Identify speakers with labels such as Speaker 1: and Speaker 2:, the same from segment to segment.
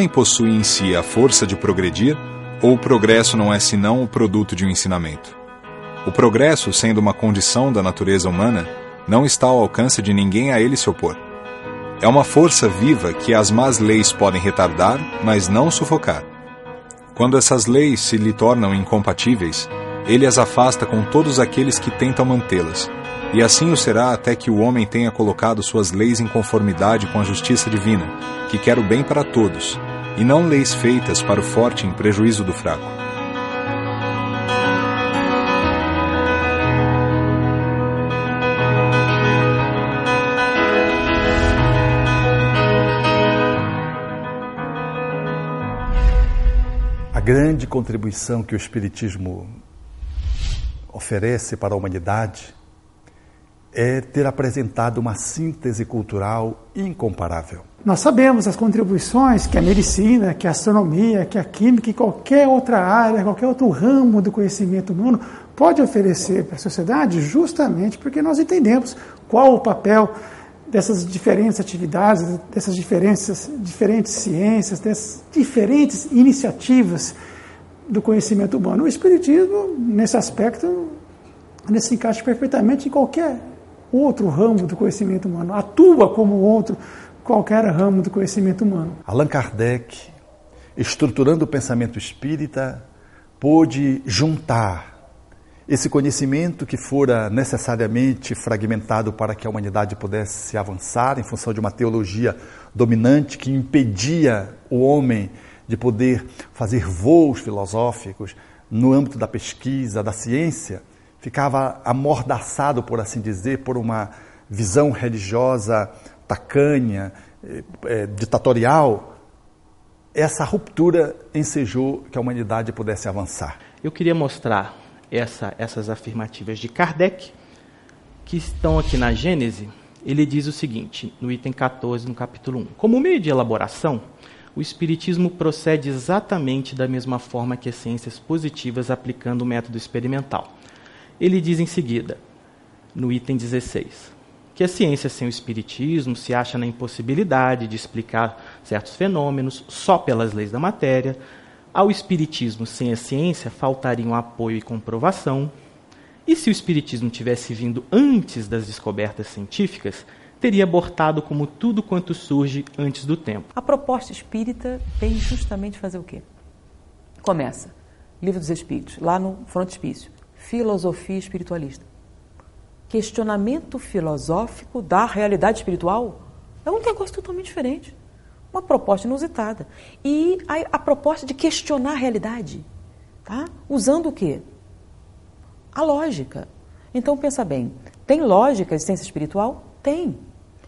Speaker 1: homem possui em si a força de progredir, ou o progresso não é senão o produto de um ensinamento? O progresso, sendo uma condição da natureza humana, não está ao alcance de ninguém a ele se opor. É uma força viva que as más leis podem retardar, mas não sufocar. Quando essas leis se lhe tornam incompatíveis, ele as afasta com todos aqueles que tentam mantê-las, e assim o será até que o homem tenha colocado suas leis em conformidade com a justiça divina, que quer o bem para todos, e não leis feitas para o forte em prejuízo do fraco.
Speaker 2: A grande contribuição que o Espiritismo oferece para a humanidade é ter apresentado uma síntese cultural incomparável.
Speaker 3: Nós sabemos as contribuições que a medicina, que a astronomia, que a química e qualquer outra área, qualquer outro ramo do conhecimento humano pode oferecer para a sociedade, justamente porque nós entendemos qual o papel dessas diferentes atividades, dessas diferentes, diferentes ciências, dessas diferentes iniciativas do conhecimento humano. O Espiritismo, nesse aspecto, se encaixa perfeitamente em qualquer outro ramo do conhecimento humano, atua como outro qualquer ramo do conhecimento humano.
Speaker 2: Allan Kardec, estruturando o pensamento espírita, pôde juntar esse conhecimento que fora necessariamente fragmentado para que a humanidade pudesse avançar em função de uma teologia dominante que impedia o homem de poder fazer voos filosóficos no âmbito da pesquisa, da ciência, ficava amordaçado, por assim dizer, por uma visão religiosa tacanha, é, ditatorial. Essa ruptura ensejou que a humanidade pudesse avançar.
Speaker 4: Eu queria mostrar essa, essas afirmativas de Kardec, que estão aqui na Gênese, ele diz o seguinte, no item 14, no capítulo 1. Como meio de elaboração, o Espiritismo procede exatamente da mesma forma que as ciências positivas aplicando o método experimental. Ele diz em seguida, no item 16, que a ciência sem o Espiritismo se acha na impossibilidade de explicar certos fenômenos só pelas leis da matéria, ao Espiritismo sem a ciência faltariam apoio e comprovação. E se o Espiritismo tivesse vindo antes das descobertas científicas, teria abortado como tudo quanto surge antes do tempo.
Speaker 5: A proposta espírita vem justamente fazer o quê? Começa, Livro dos Espíritos, lá no frontispício, Filosofia Espiritualista. Questionamento filosófico da realidade espiritual é um negócio totalmente diferente uma proposta inusitada. E a, a, proposta de questionar a realidade, tá? usando o quê? A lógica. Então, pensa bem, tem lógica a existência espiritual? Tem.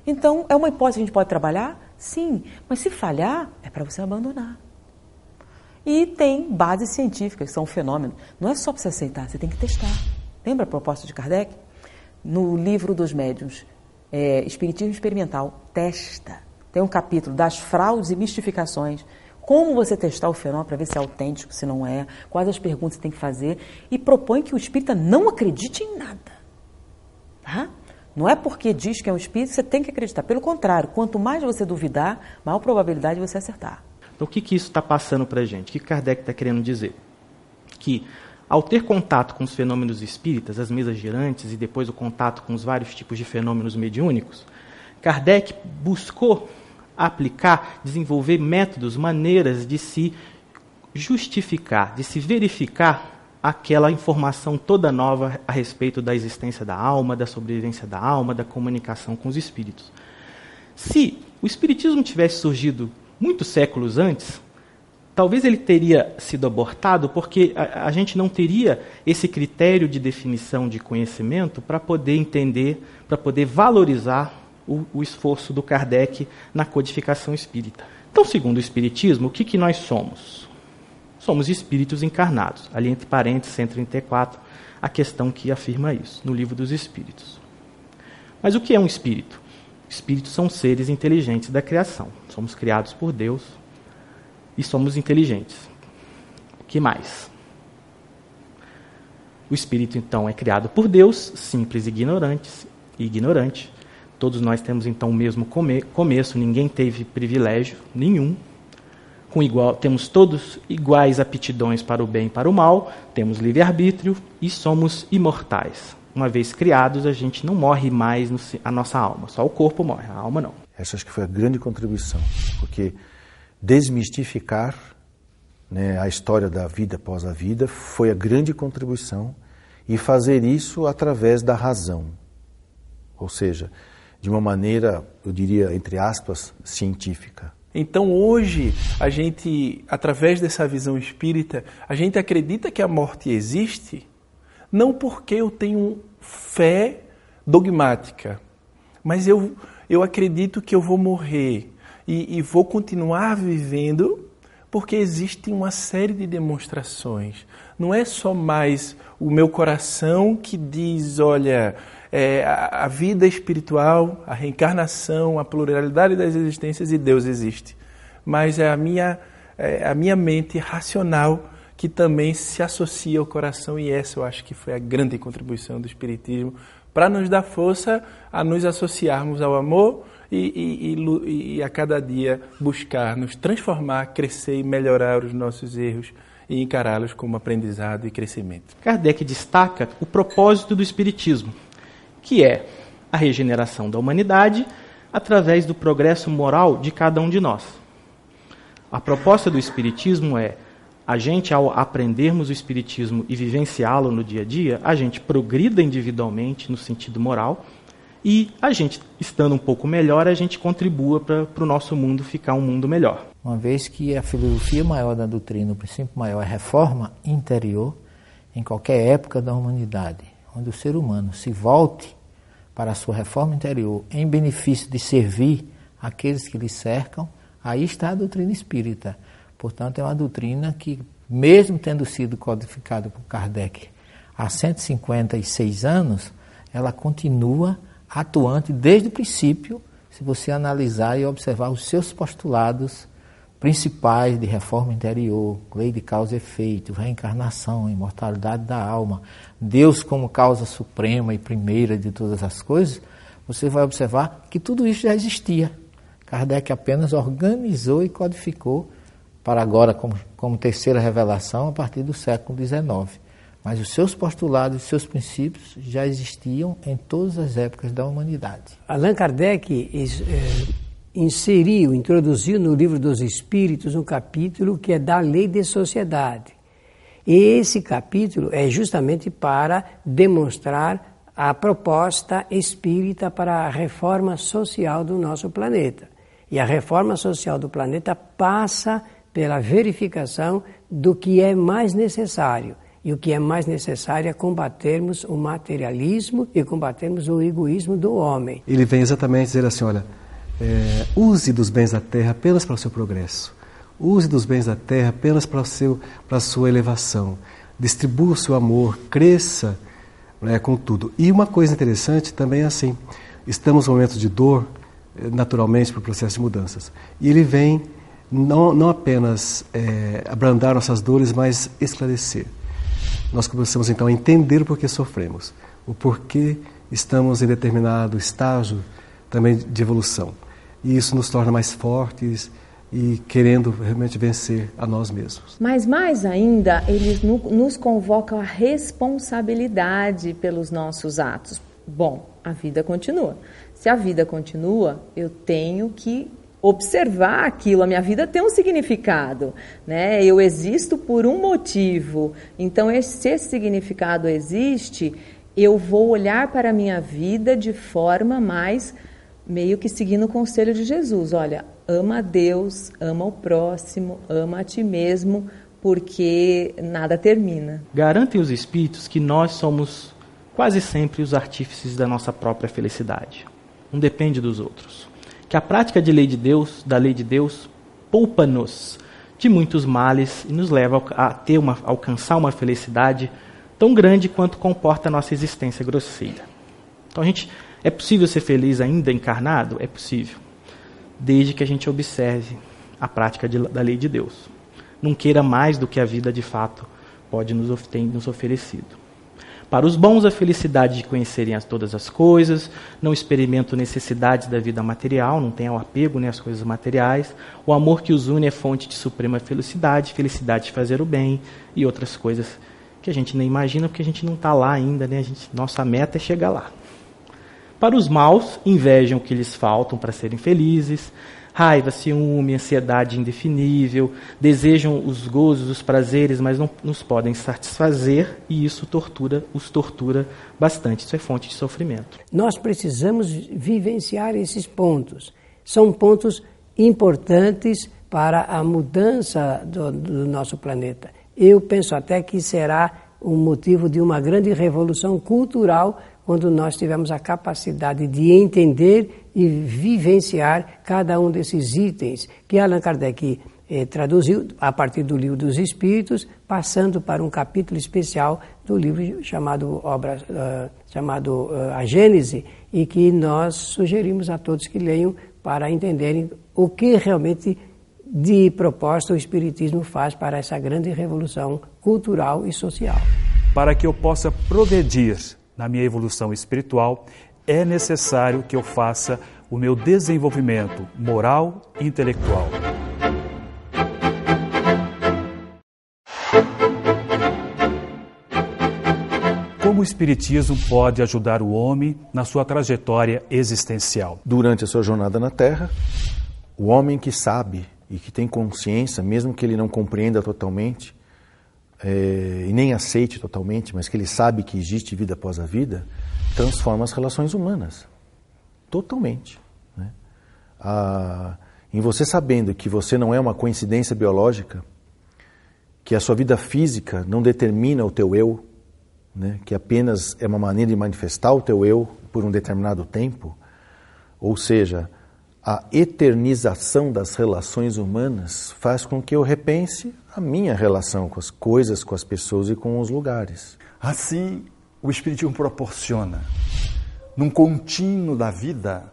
Speaker 5: Então, é uma hipótese que a gente pode trabalhar? Sim. Mas se falhar, é para você abandonar. E tem bases científicas, que são um fenômeno. Não é só para você aceitar, você tem que testar. Lembra a proposta de Kardec? No livro dos médiuns, é, Espiritismo Experimental, testa tem um capítulo das fraudes e mistificações. Como você testar o fenômeno para ver se é autêntico, se não é, quais as perguntas você tem que fazer, e propõe que o espírita não acredite em nada. Tá? Não é porque diz que é um espírito você tem que acreditar. Pelo contrário, quanto mais você duvidar, maior probabilidade de você acertar.
Speaker 4: Então, o que, que isso está passando para a gente? O que Kardec está querendo dizer? Que, ao ter contato com os fenômenos espíritas, as mesas girantes e depois o contato com os vários tipos de fenômenos mediúnicos, Kardec buscou aplicar, desenvolver métodos, maneiras de se justificar, de se verificar aquela informação toda nova a respeito da existência da alma, da sobrevivência da alma, da comunicação com os espíritos. Se o espiritismo tivesse surgido muitos séculos antes, talvez ele teria sido abortado porque a, a gente não teria esse critério de definição de conhecimento para poder entender, para poder valorizar o, o esforço do Kardec na codificação espírita. Então, segundo o Espiritismo, o que, que nós somos? Somos espíritos encarnados. Ali entre parênteses, 134, a questão que afirma isso, no livro dos Espíritos. Mas o que é um espírito? Espíritos são seres inteligentes da criação. Somos criados por Deus e somos inteligentes. O que mais? O espírito, então, é criado por Deus, simples e ignorante, ignorante, Todos nós temos então o mesmo come começo, ninguém teve privilégio nenhum. com igual, temos todos iguais aptidões para o bem e para o mal, temos livre-arbítrio e somos imortais. Uma vez criados, a gente não morre mais no, a nossa alma, só o corpo morre, a alma não.
Speaker 6: Essa acho que foi a grande contribuição, porque desmistificar né, a história da vida após a vida foi a grande contribuição e fazer isso através da razão, ou seja, de uma maneira, eu diria, entre aspas, científica.
Speaker 7: Então hoje, a gente, através dessa visão espírita, a gente acredita que a morte existe, não porque eu tenho fé dogmática, mas eu, eu acredito que eu vou morrer e, e vou continuar vivendo porque existe uma série de demonstrações. Não é só mais o meu coração que diz, olha, é, a, a, vida espiritual, a reencarnação, a pluralidade das existências e Deus existe. Mas é a minha, é a minha mente racional que também se associa ao coração e essa eu acho que foi a grande contribuição do Espiritismo para nos dar força a nos associarmos ao amor e, e, e, a cada dia buscar nos transformar, crescer e melhorar os nossos erros e encará-los como aprendizado e crescimento.
Speaker 4: Kardec destaca o propósito do Espiritismo, que é a regeneração da humanidade através do progresso moral de cada um de nós. A proposta do Espiritismo é a gente, ao aprendermos o Espiritismo e vivenciá-lo no dia a dia, a gente progrida individualmente no sentido moral e a gente, estando um pouco melhor, a gente contribua para o nosso mundo ficar um mundo melhor.
Speaker 8: Uma vez que a filosofia maior da doutrina, o princípio maior é a reforma interior em qualquer época da humanidade, onde o ser humano se volte para a sua reforma interior em benefício de servir aqueles que lhe cercam, aí está a doutrina espírita. Portanto, é uma doutrina que, mesmo tendo sido codificada por Kardec há 156 anos, ela continua atuante desde o princípio, se você analisar e observar os seus postulados principais de reforma interior, lei de causa e efeito, reencarnação, imortalidade da alma, Deus como causa suprema e primeira de todas as coisas, você vai observar que tudo isso já existia. Kardec apenas organizou e codificou para agora como, como terceira revelação a partir do século XIX. Mas os seus postulados, os seus princípios já existiam em todas as épocas da humanidade.
Speaker 9: Allan Kardec é, inseriu, introduziu no livro dos Espíritos um capítulo que é da lei de sociedade. E esse capítulo é justamente para demonstrar a proposta espírita para a reforma social do nosso planeta. E a reforma social do planeta passa pela verificação do que é mais necessário. E o que é mais necessário é combatermos o materialismo e combatermos o egoísmo do homem.
Speaker 10: Ele vem exatamente dizer assim: olha, é, use dos bens da terra apenas para o seu progresso. Use dos bens da terra apenas para, o seu, para a sua elevação. Distribua o seu amor, cresça né, com tudo. E uma coisa interessante também é assim: estamos em momentos de dor, eh, naturalmente, para o processo de mudanças. E ele vem não, não apenas é, abrandar nossas dores, mas esclarecer. Nós começamos então a entender o porquê sofremos, o porquê estamos em determinado estágio também de evolução. E isso nos torna mais fortes e querendo realmente vencer a nós mesmos.
Speaker 11: Mas mais ainda, ele nos convoca a responsabilidade pelos nossos atos. Bom, a vida continua. Se a vida continua, eu tenho que observar aquilo, a minha vida tem um significado, né? Eu existo por um motivo. Então, se esse significado existe, eu vou olhar para a minha vida de forma mais meio que seguindo o conselho de Jesus. Olha, ama a Deus, ama o próximo, ama a ti mesmo, porque nada termina.
Speaker 4: Garantem os espíritos que nós somos quase sempre os artífices da nossa própria felicidade. Não depende dos outros que a prática de lei de Deus, da lei de Deus, poupa-nos de muitos males e nos leva a ter uma, a alcançar uma felicidade tão grande quanto comporta a nossa existência grosseira. Então a gente é possível ser feliz ainda encarnado? É possível, desde que a gente observe a prática de, da lei de Deus. Não queira mais do que a vida de fato pode nos, ter nos oferecido. Para os bons, a felicidade de conhecerem as, todas as coisas, não experimentam necessidades da vida material, não têm apego né, às coisas materiais. O amor que os une é fonte de suprema felicidade, felicidade de fazer o bem e outras coisas que a gente nem imagina porque a gente não está lá ainda. Né? Gente, nossa meta é chegar lá. Para os maus, invejam o que lhes faltam para serem felizes, raiva, ciúme, ansiedade indefinível, desejam os gozos, os prazeres, mas não nos podem satisfazer e isso tortura, os tortura bastante. Isso é fonte de sofrimento.
Speaker 9: Nós precisamos vivenciar esses pontos. São pontos importantes para a mudança do, do nosso planeta. Eu penso até que será um motivo de uma grande revolução cultural quando nós tivermos a capacidade de entender e vivenciar cada um desses itens que Allan Kardec eh, traduziu a partir do livro dos Espíritos, passando para um capítulo especial do livro chamado obra uh, chamado uh, a Gênese e que nós sugerimos a todos que leiam para entenderem o que realmente de proposta o Espiritismo faz para essa grande revolução cultural e social.
Speaker 12: Para que eu possa progredir na minha evolução espiritual, é necessário que eu faça o meu desenvolvimento moral e intelectual. Como o Espiritismo pode ajudar o homem na sua trajetória existencial?
Speaker 6: Durante a sua jornada na Terra, o homem que sabe e que tem consciência, mesmo que ele não compreenda totalmente, é, e nem aceite totalmente, mas que ele sabe que existe vida após a vida, transforma as relações humanas. Totalmente. Né? Ah, em você sabendo que você não é uma coincidência biológica, que a sua vida física não determina o teu eu, né? que apenas é uma maneira de manifestar o teu eu por um determinado tempo, ou seja, a eternização das relações humanas faz com que eu repense a minha relação com as coisas, com as pessoas e com os lugares.
Speaker 2: Assim, o Espiritismo proporciona, num contínuo da vida,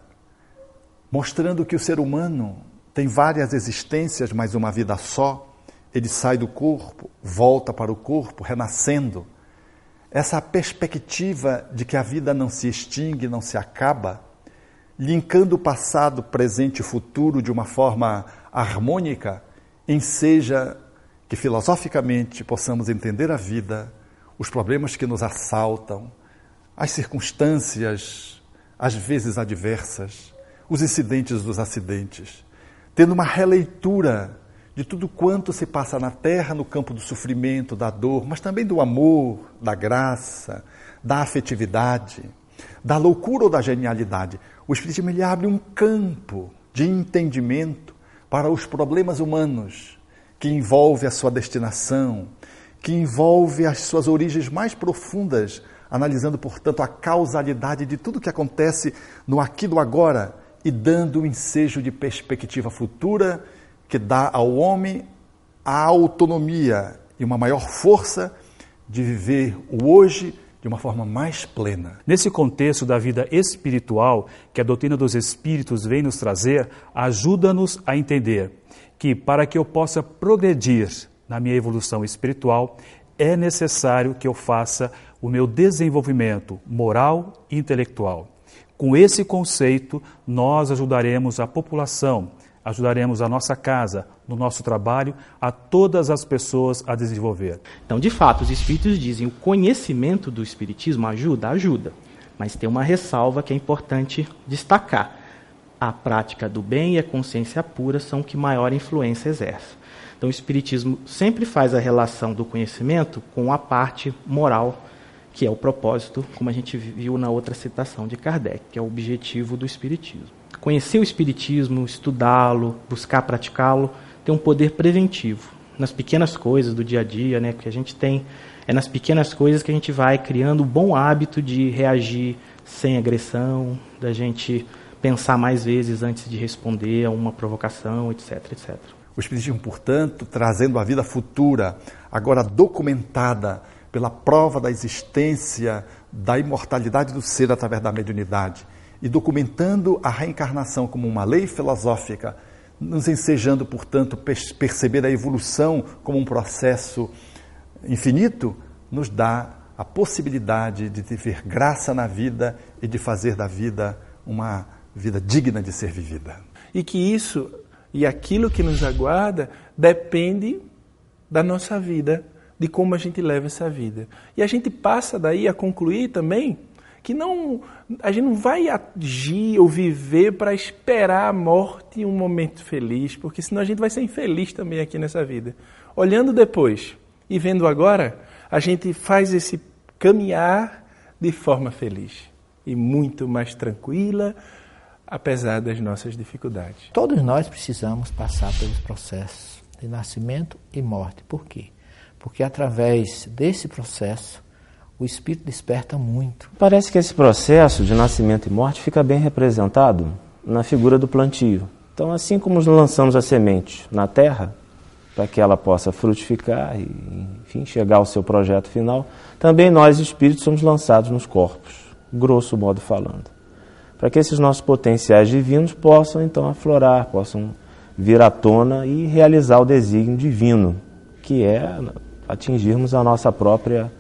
Speaker 2: mostrando que o ser humano tem várias existências, mas uma vida só. Ele sai do corpo, volta para o corpo, renascendo. Essa perspectiva de que a vida não se extingue, não se acaba, linkando o passado, presente e futuro de uma forma harmônica, enseja que filosoficamente possamos entender a vida, os problemas que nos assaltam, as circunstâncias, às vezes adversas, os incidentes dos acidentes, tendo uma releitura de tudo quanto se passa na terra no campo do sofrimento, da dor, mas também do amor, da graça, da afetividade, da loucura ou da genialidade. O Espiritismo ele abre um campo de entendimento para os problemas humanos que envolve a sua destinação, que envolve as suas origens mais profundas, analisando, portanto, a causalidade de tudo que acontece no aqui do agora e dando o um ensejo de perspectiva futura que dá ao homem a autonomia e uma maior força de viver o hoje de uma forma mais plena.
Speaker 12: Nesse contexto da vida espiritual que a doutrina dos espíritos vem nos trazer, ajuda-nos a entender que para que eu possa progredir na minha evolução espiritual, é necessário que eu faça o meu desenvolvimento moral e intelectual. Com esse conceito, nós ajudaremos a população, ajudaremos a nossa casa, no nosso trabalho, a todas as pessoas a desenvolver.
Speaker 4: Então, de fato, os espíritos dizem o conhecimento do espiritismo ajuda, ajuda. Mas tem uma ressalva que é importante destacar a prática do bem e a consciência pura são o que maior influência exerce. Então, o Espiritismo sempre faz a relação do conhecimento com a parte moral, que é o propósito, como a gente viu na outra citação de Kardec, que é o objetivo do Espiritismo. Conhecer o Espiritismo, estudá-lo, buscar praticá-lo, tem um poder preventivo nas pequenas coisas do dia a dia, né, que a gente tem. É nas pequenas coisas que a gente vai criando o bom hábito de reagir sem agressão, da gente pensar mais vezes antes de responder a uma provocação, etc, etc.
Speaker 2: O Espiritismo, portanto, trazendo a vida futura, agora documentada pela prova da existência da imortalidade do ser através da mediunidade e documentando a reencarnação como uma lei filosófica, nos ensejando, portanto, perceber a evolução como um processo infinito, nos dá a possibilidade de viver graça na vida e de fazer da vida uma vida digna de ser vivida.
Speaker 7: E que isso e aquilo que nos aguarda depende da nossa vida, de como a gente leva essa vida. E a gente passa daí a concluir também que não a gente não vai agir ou viver para esperar a morte e um momento feliz, porque senão a gente vai ser infeliz também aqui nessa vida. Olhando depois e vendo agora, a gente faz esse caminhar de forma feliz e muito mais tranquila, apesar das nossas dificuldades.
Speaker 8: Todos nós precisamos passar pelos processos de nascimento e morte. Por quê? Porque através desse processo o espírito desperta muito.
Speaker 13: Parece que esse processo de nascimento e morte fica bem representado na figura do plantio. Então, assim como lançamos a semente na terra, para que ela possa frutificar e, enfim, chegar ao seu projeto final, também nós, espíritos, somos lançados nos corpos, grosso modo falando. Para que esses nossos potenciais divinos possam, então, aflorar, possam vir à tona e realizar o desígnio divino, que é atingirmos a nossa própria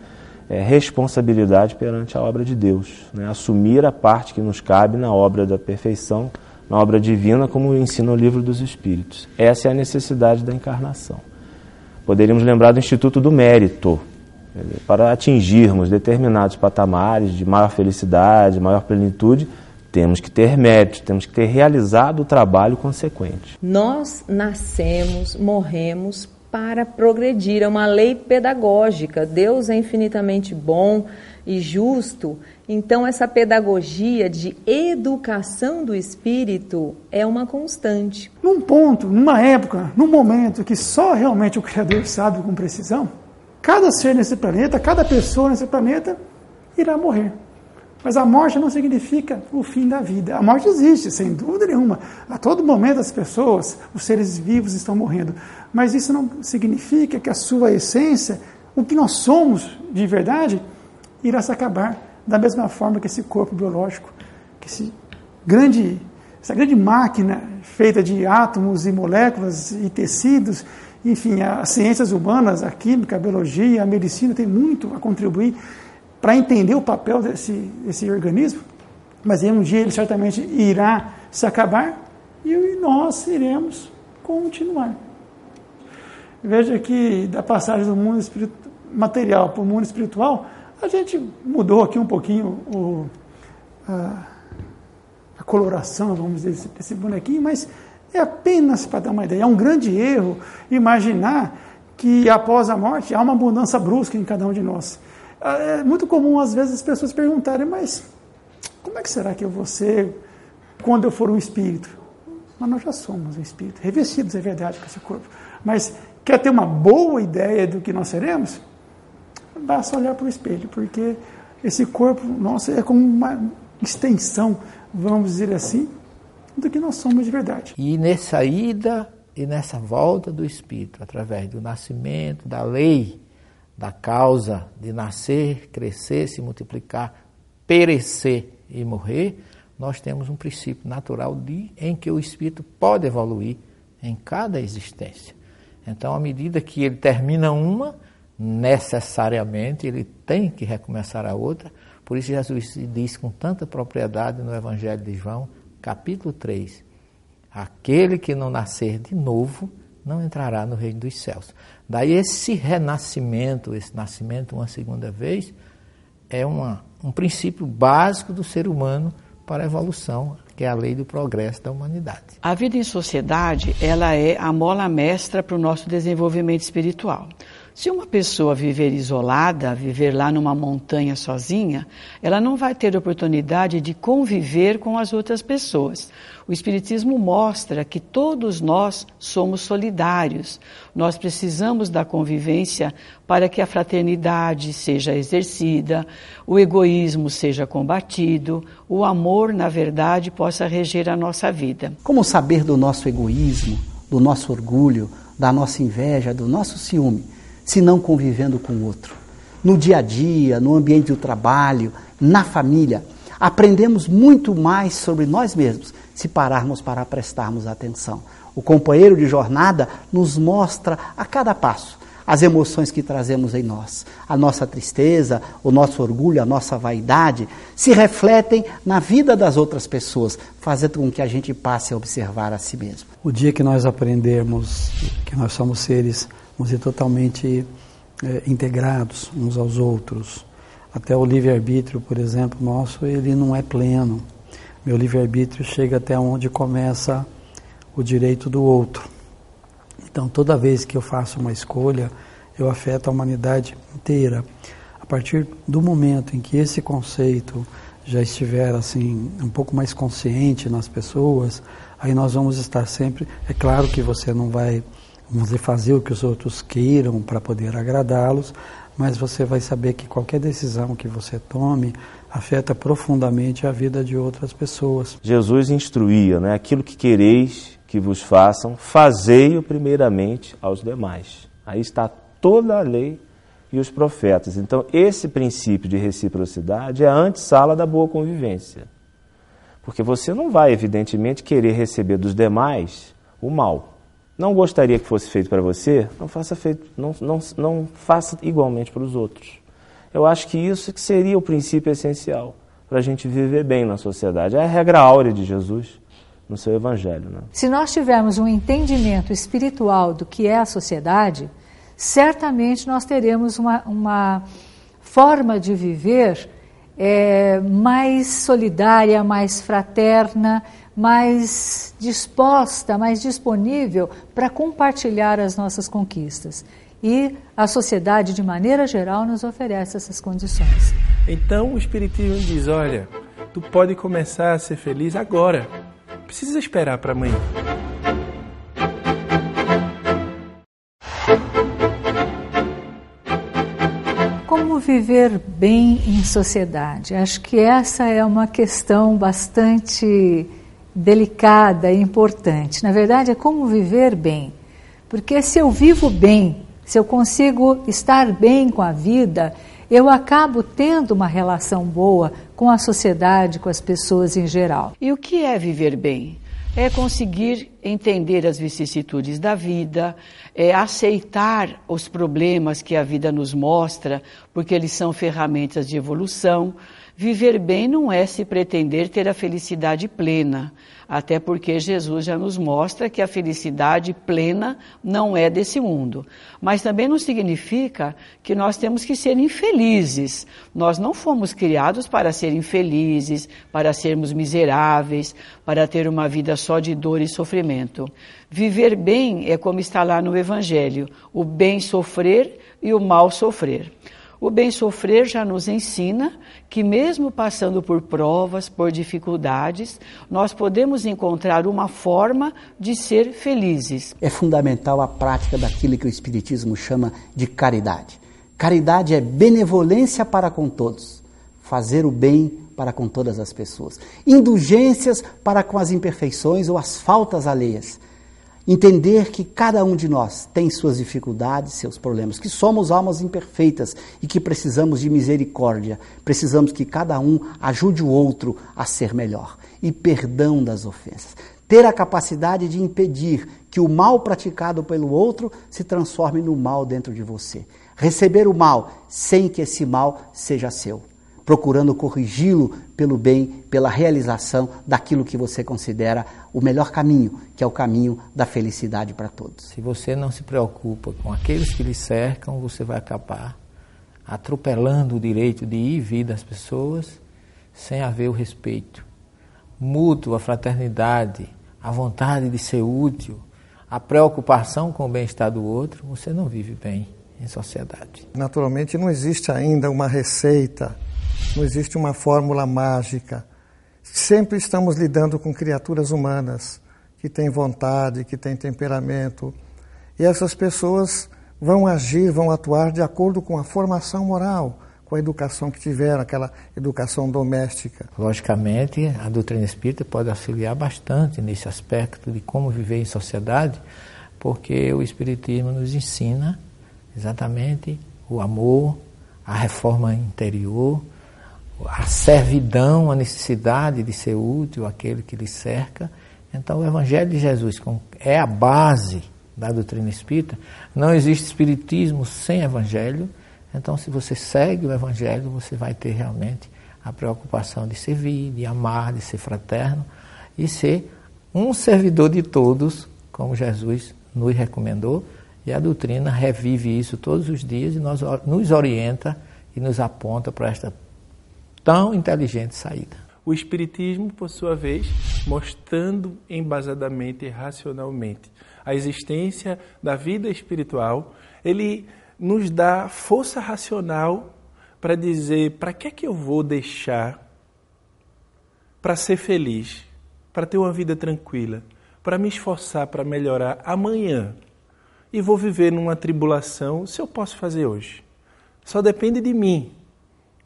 Speaker 13: é, responsabilidade perante a obra de Deus, né? assumir a parte que nos cabe na obra da perfeição, na obra divina, como ensina o livro dos Espíritos. Essa é a necessidade da encarnação. Poderíamos lembrar do Instituto do Mérito, para atingirmos determinados patamares de maior felicidade, maior plenitude, temos que ter mérito, temos que ter realizado o trabalho consequente.
Speaker 11: Nós nascemos, morremos para progredir. É uma lei pedagógica. Deus é infinitamente bom e justo. Então, essa pedagogia de educação do espírito é uma constante.
Speaker 3: Num ponto, numa época, num momento que só realmente o Criador sabe com precisão, cada ser nesse planeta, cada pessoa nesse planeta irá morrer. Mas a morte não significa o fim da vida. A morte existe, sem dúvida nenhuma. A todo momento as pessoas, os seres vivos estão morrendo. Mas isso não significa que a sua essência, o que nós somos de verdade, irá se acabar da mesma forma que esse corpo biológico, que esse grande, essa grande máquina feita de átomos e moléculas e tecidos, enfim, as ciências humanas, a química, a biologia, a medicina tem muito a contribuir para entender o papel desse, desse organismo, mas um dia ele certamente irá se acabar e nós iremos continuar. Veja que da passagem do mundo material para o mundo espiritual, a gente mudou aqui um pouquinho o, a, a, coloração, vamos dizer, desse, desse bonequinho, mas é apenas para dar uma ideia. É um grande erro imaginar que após a morte há uma mudança brusca em cada um de nós. Ah, é muito comum, às vezes, as pessoas perguntarem, mas como é que será que eu vou ser quando eu for um espírito? Mas nós já somos um espírito, revestidos, é verdade, com esse corpo. Mas quer ter uma boa ideia do que nós seremos? Basta olhar para o espelho, porque esse corpo nosso é como uma extensão, vamos dizer assim, do que nós somos de verdade.
Speaker 8: E nessa ida e nessa volta do Espírito, através do nascimento, da lei, da causa de nascer, crescer, se multiplicar, perecer e morrer, nós temos um princípio natural de, em que o espírito pode evoluir em cada existência. Então, à medida que ele termina uma, necessariamente ele tem que recomeçar a outra. Por isso, Jesus diz com tanta propriedade no Evangelho de João, capítulo 3: Aquele que não nascer de novo não entrará no reino dos céus. Daí esse renascimento, esse nascimento uma segunda vez, é uma, um princípio básico do ser humano para a evolução, que é a lei do progresso da humanidade.
Speaker 14: A vida em sociedade, ela é a mola mestra para o nosso desenvolvimento espiritual. Se uma pessoa viver isolada, viver lá numa montanha sozinha, ela não vai ter oportunidade de conviver com as outras pessoas. O Espiritismo mostra que todos nós somos solidários. Nós precisamos da convivência para que a fraternidade seja exercida, o egoísmo seja combatido, o amor, na verdade, possa reger a nossa vida.
Speaker 15: Como saber do nosso egoísmo, do nosso orgulho, da nossa inveja, do nosso ciúme? Se não convivendo com o outro. No dia a dia, no ambiente do trabalho, na família, aprendemos muito mais sobre nós mesmos se pararmos para prestarmos atenção. O companheiro de jornada nos mostra a cada passo as emoções que trazemos em nós. A nossa tristeza, o nosso orgulho, a nossa vaidade se refletem na vida das outras pessoas, fazendo com que a gente passe a observar a si mesmo.
Speaker 16: O dia que nós aprendermos que nós somos seres, vamos dizer, totalmente é, integrados uns aos outros, até o livre-arbítrio, por exemplo, nosso, ele não é pleno. Meu livre-arbítrio chega até onde começa o direito do outro. Então, toda vez que eu faço uma escolha, eu afeto a humanidade inteira. A partir do momento em que esse conceito já estiver assim um pouco mais consciente nas pessoas, aí nós vamos estar sempre. É claro que você não vai, vamos dizer, fazer o que os outros queiram para poder agradá-los, mas você vai saber que qualquer decisão que você tome afeta profundamente a vida de outras pessoas.
Speaker 13: Jesus instruía, né? Aquilo que quereis que vos façam, fazei-o primeiramente aos demais. Aí está toda a lei e os profetas. Então, esse princípio de reciprocidade é a antessala da boa convivência. Porque você não vai, evidentemente, querer receber dos demais o mal. Não gostaria que fosse feito para você, não faça, feito, não, não, não faça igualmente para os outros. Eu acho que isso que seria o princípio essencial para a gente viver bem na sociedade. É a regra áurea de Jesus no seu evangelho. Né?
Speaker 17: Se nós tivermos um entendimento espiritual do que é a sociedade, certamente nós teremos uma, uma forma de viver é, mais solidária, mais fraterna, mais disposta, mais disponível para compartilhar as nossas conquistas. E a sociedade, de maneira geral, nos oferece essas condições.
Speaker 7: Então o Espiritismo diz: olha, tu pode começar a ser feliz agora precisa esperar para amanhã.
Speaker 17: Como viver bem em sociedade? Acho que essa é uma questão bastante delicada e importante. Na verdade, é como viver bem. Porque se eu vivo bem, se eu consigo estar bem com a vida, eu acabo tendo uma relação boa com a sociedade, com as pessoas em geral.
Speaker 14: E o que é viver bem? É conseguir entender as vicissitudes da vida, é aceitar os problemas que a vida nos mostra, porque eles são ferramentas de evolução. Viver bem não é se pretender ter a felicidade plena, até porque Jesus já nos mostra que a felicidade plena não é desse mundo. Mas também não significa que nós temos que ser infelizes. Nós não fomos criados para ser infelizes, para sermos miseráveis, para ter uma vida só de dor e sofrimento. Viver bem é como está lá no Evangelho: o bem sofrer e o mal sofrer. O bem sofrer já nos ensina que, mesmo passando por provas, por dificuldades, nós podemos encontrar uma forma de ser felizes.
Speaker 15: É fundamental a prática daquilo que o Espiritismo chama de caridade. Caridade é benevolência para com todos, fazer o bem para com todas as pessoas, indulgências para com as imperfeições ou as faltas alheias entender que cada um de nós tem suas dificuldades, seus problemas, que somos almas imperfeitas e que precisamos de misericórdia, precisamos que cada um ajude o outro a ser melhor e perdão das ofensas. Ter a capacidade de impedir que o mal praticado pelo outro se transforme no mal dentro de você. Receber o mal sem que esse mal seja seu procurando corrigi-lo pelo bem, pela realização daquilo que você considera o melhor caminho, que é o caminho da felicidade para todos.
Speaker 8: Se você não se preocupa com aqueles que lhe cercam, você vai acabar atropelando o direito de ir e vir das pessoas sem haver o respeito mútuo, a fraternidade, a vontade de ser útil, a preocupação com o bem-estar do outro, você não vive bem em sociedade.
Speaker 18: Naturalmente, não existe ainda uma receita não existe uma fórmula mágica. Sempre estamos lidando com criaturas humanas que têm vontade, que têm temperamento. E essas pessoas vão agir, vão atuar de acordo com a formação moral, com a educação que tiveram, aquela educação doméstica.
Speaker 8: Logicamente, a doutrina espírita pode auxiliar bastante nesse aspecto de como viver em sociedade, porque o Espiritismo nos ensina exatamente o amor, a reforma interior, a servidão, a necessidade de ser útil àquele que lhe cerca. Então, o Evangelho de Jesus é a base da doutrina espírita, não existe espiritismo sem evangelho. Então, se você segue o evangelho, você vai ter realmente a preocupação de servir, de amar, de ser fraterno e ser um servidor de todos, como Jesus nos recomendou. E a doutrina revive isso todos os dias e nos, orienta e nos aponta para esta tão inteligente saída.
Speaker 7: O Espiritismo, por sua vez, mostrando embasadamente e racionalmente a existência da vida espiritual, ele nos dá força racional para dizer para que é que eu vou deixar para ser feliz, para ter uma vida tranquila, para me esforçar para melhorar amanhã e vou viver numa tribulação se eu posso fazer hoje. Só depende de mim.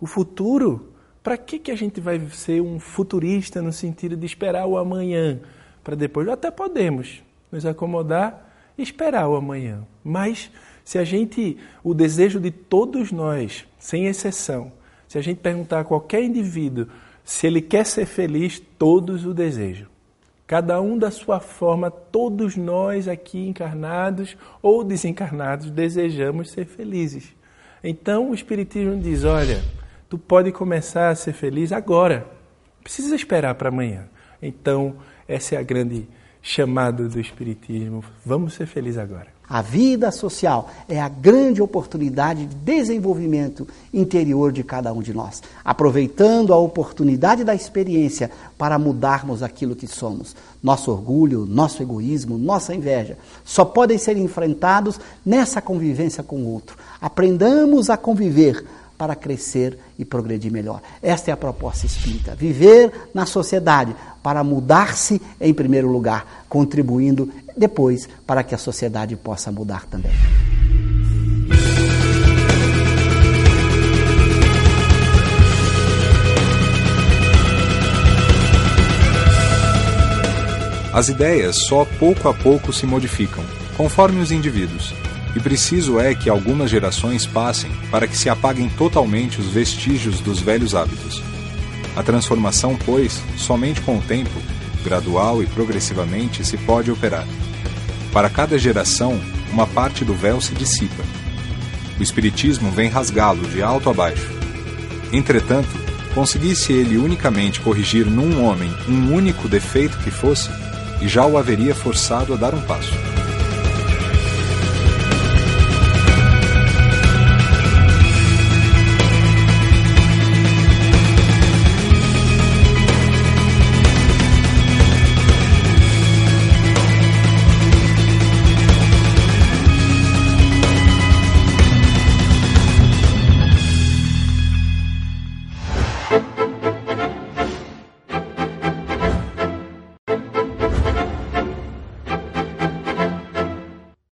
Speaker 7: O futuro, para que, que a gente vai ser um futurista no sentido de esperar o amanhã para depois? Até podemos nos acomodar e esperar o amanhã. Mas se a gente, o desejo de todos nós, sem exceção, se a gente perguntar a qualquer indivíduo se ele quer ser feliz, todos o desejam. Cada um da sua forma, todos nós aqui encarnados ou desencarnados desejamos ser felizes. Então o Espiritismo diz: olha, tu pode começar a ser feliz agora, precisa esperar para amanhã. Então, essa é a grande chamada do Espiritismo: vamos ser felizes agora.
Speaker 15: A vida social é a grande oportunidade de desenvolvimento interior de cada um de nós, aproveitando a oportunidade da experiência para mudarmos aquilo que somos. Nosso orgulho, nosso egoísmo, nossa inveja só podem ser enfrentados nessa convivência com o outro. Aprendamos a conviver para crescer e progredir melhor. Esta é a proposta espírita: viver na sociedade para mudar-se em primeiro lugar, contribuindo depois para que a sociedade possa mudar também.
Speaker 1: As ideias só pouco a pouco se modificam, conforme os indivíduos, e preciso é que algumas gerações passem para que se apaguem totalmente os vestígios dos velhos hábitos. A transformação, pois, somente com o tempo, gradual e progressivamente, se pode operar. Para cada geração, uma parte do véu se dissipa. O Espiritismo vem rasgá-lo de alto a baixo. Entretanto, conseguisse ele unicamente corrigir num homem um único defeito que fosse, e já o haveria forçado a dar um passo.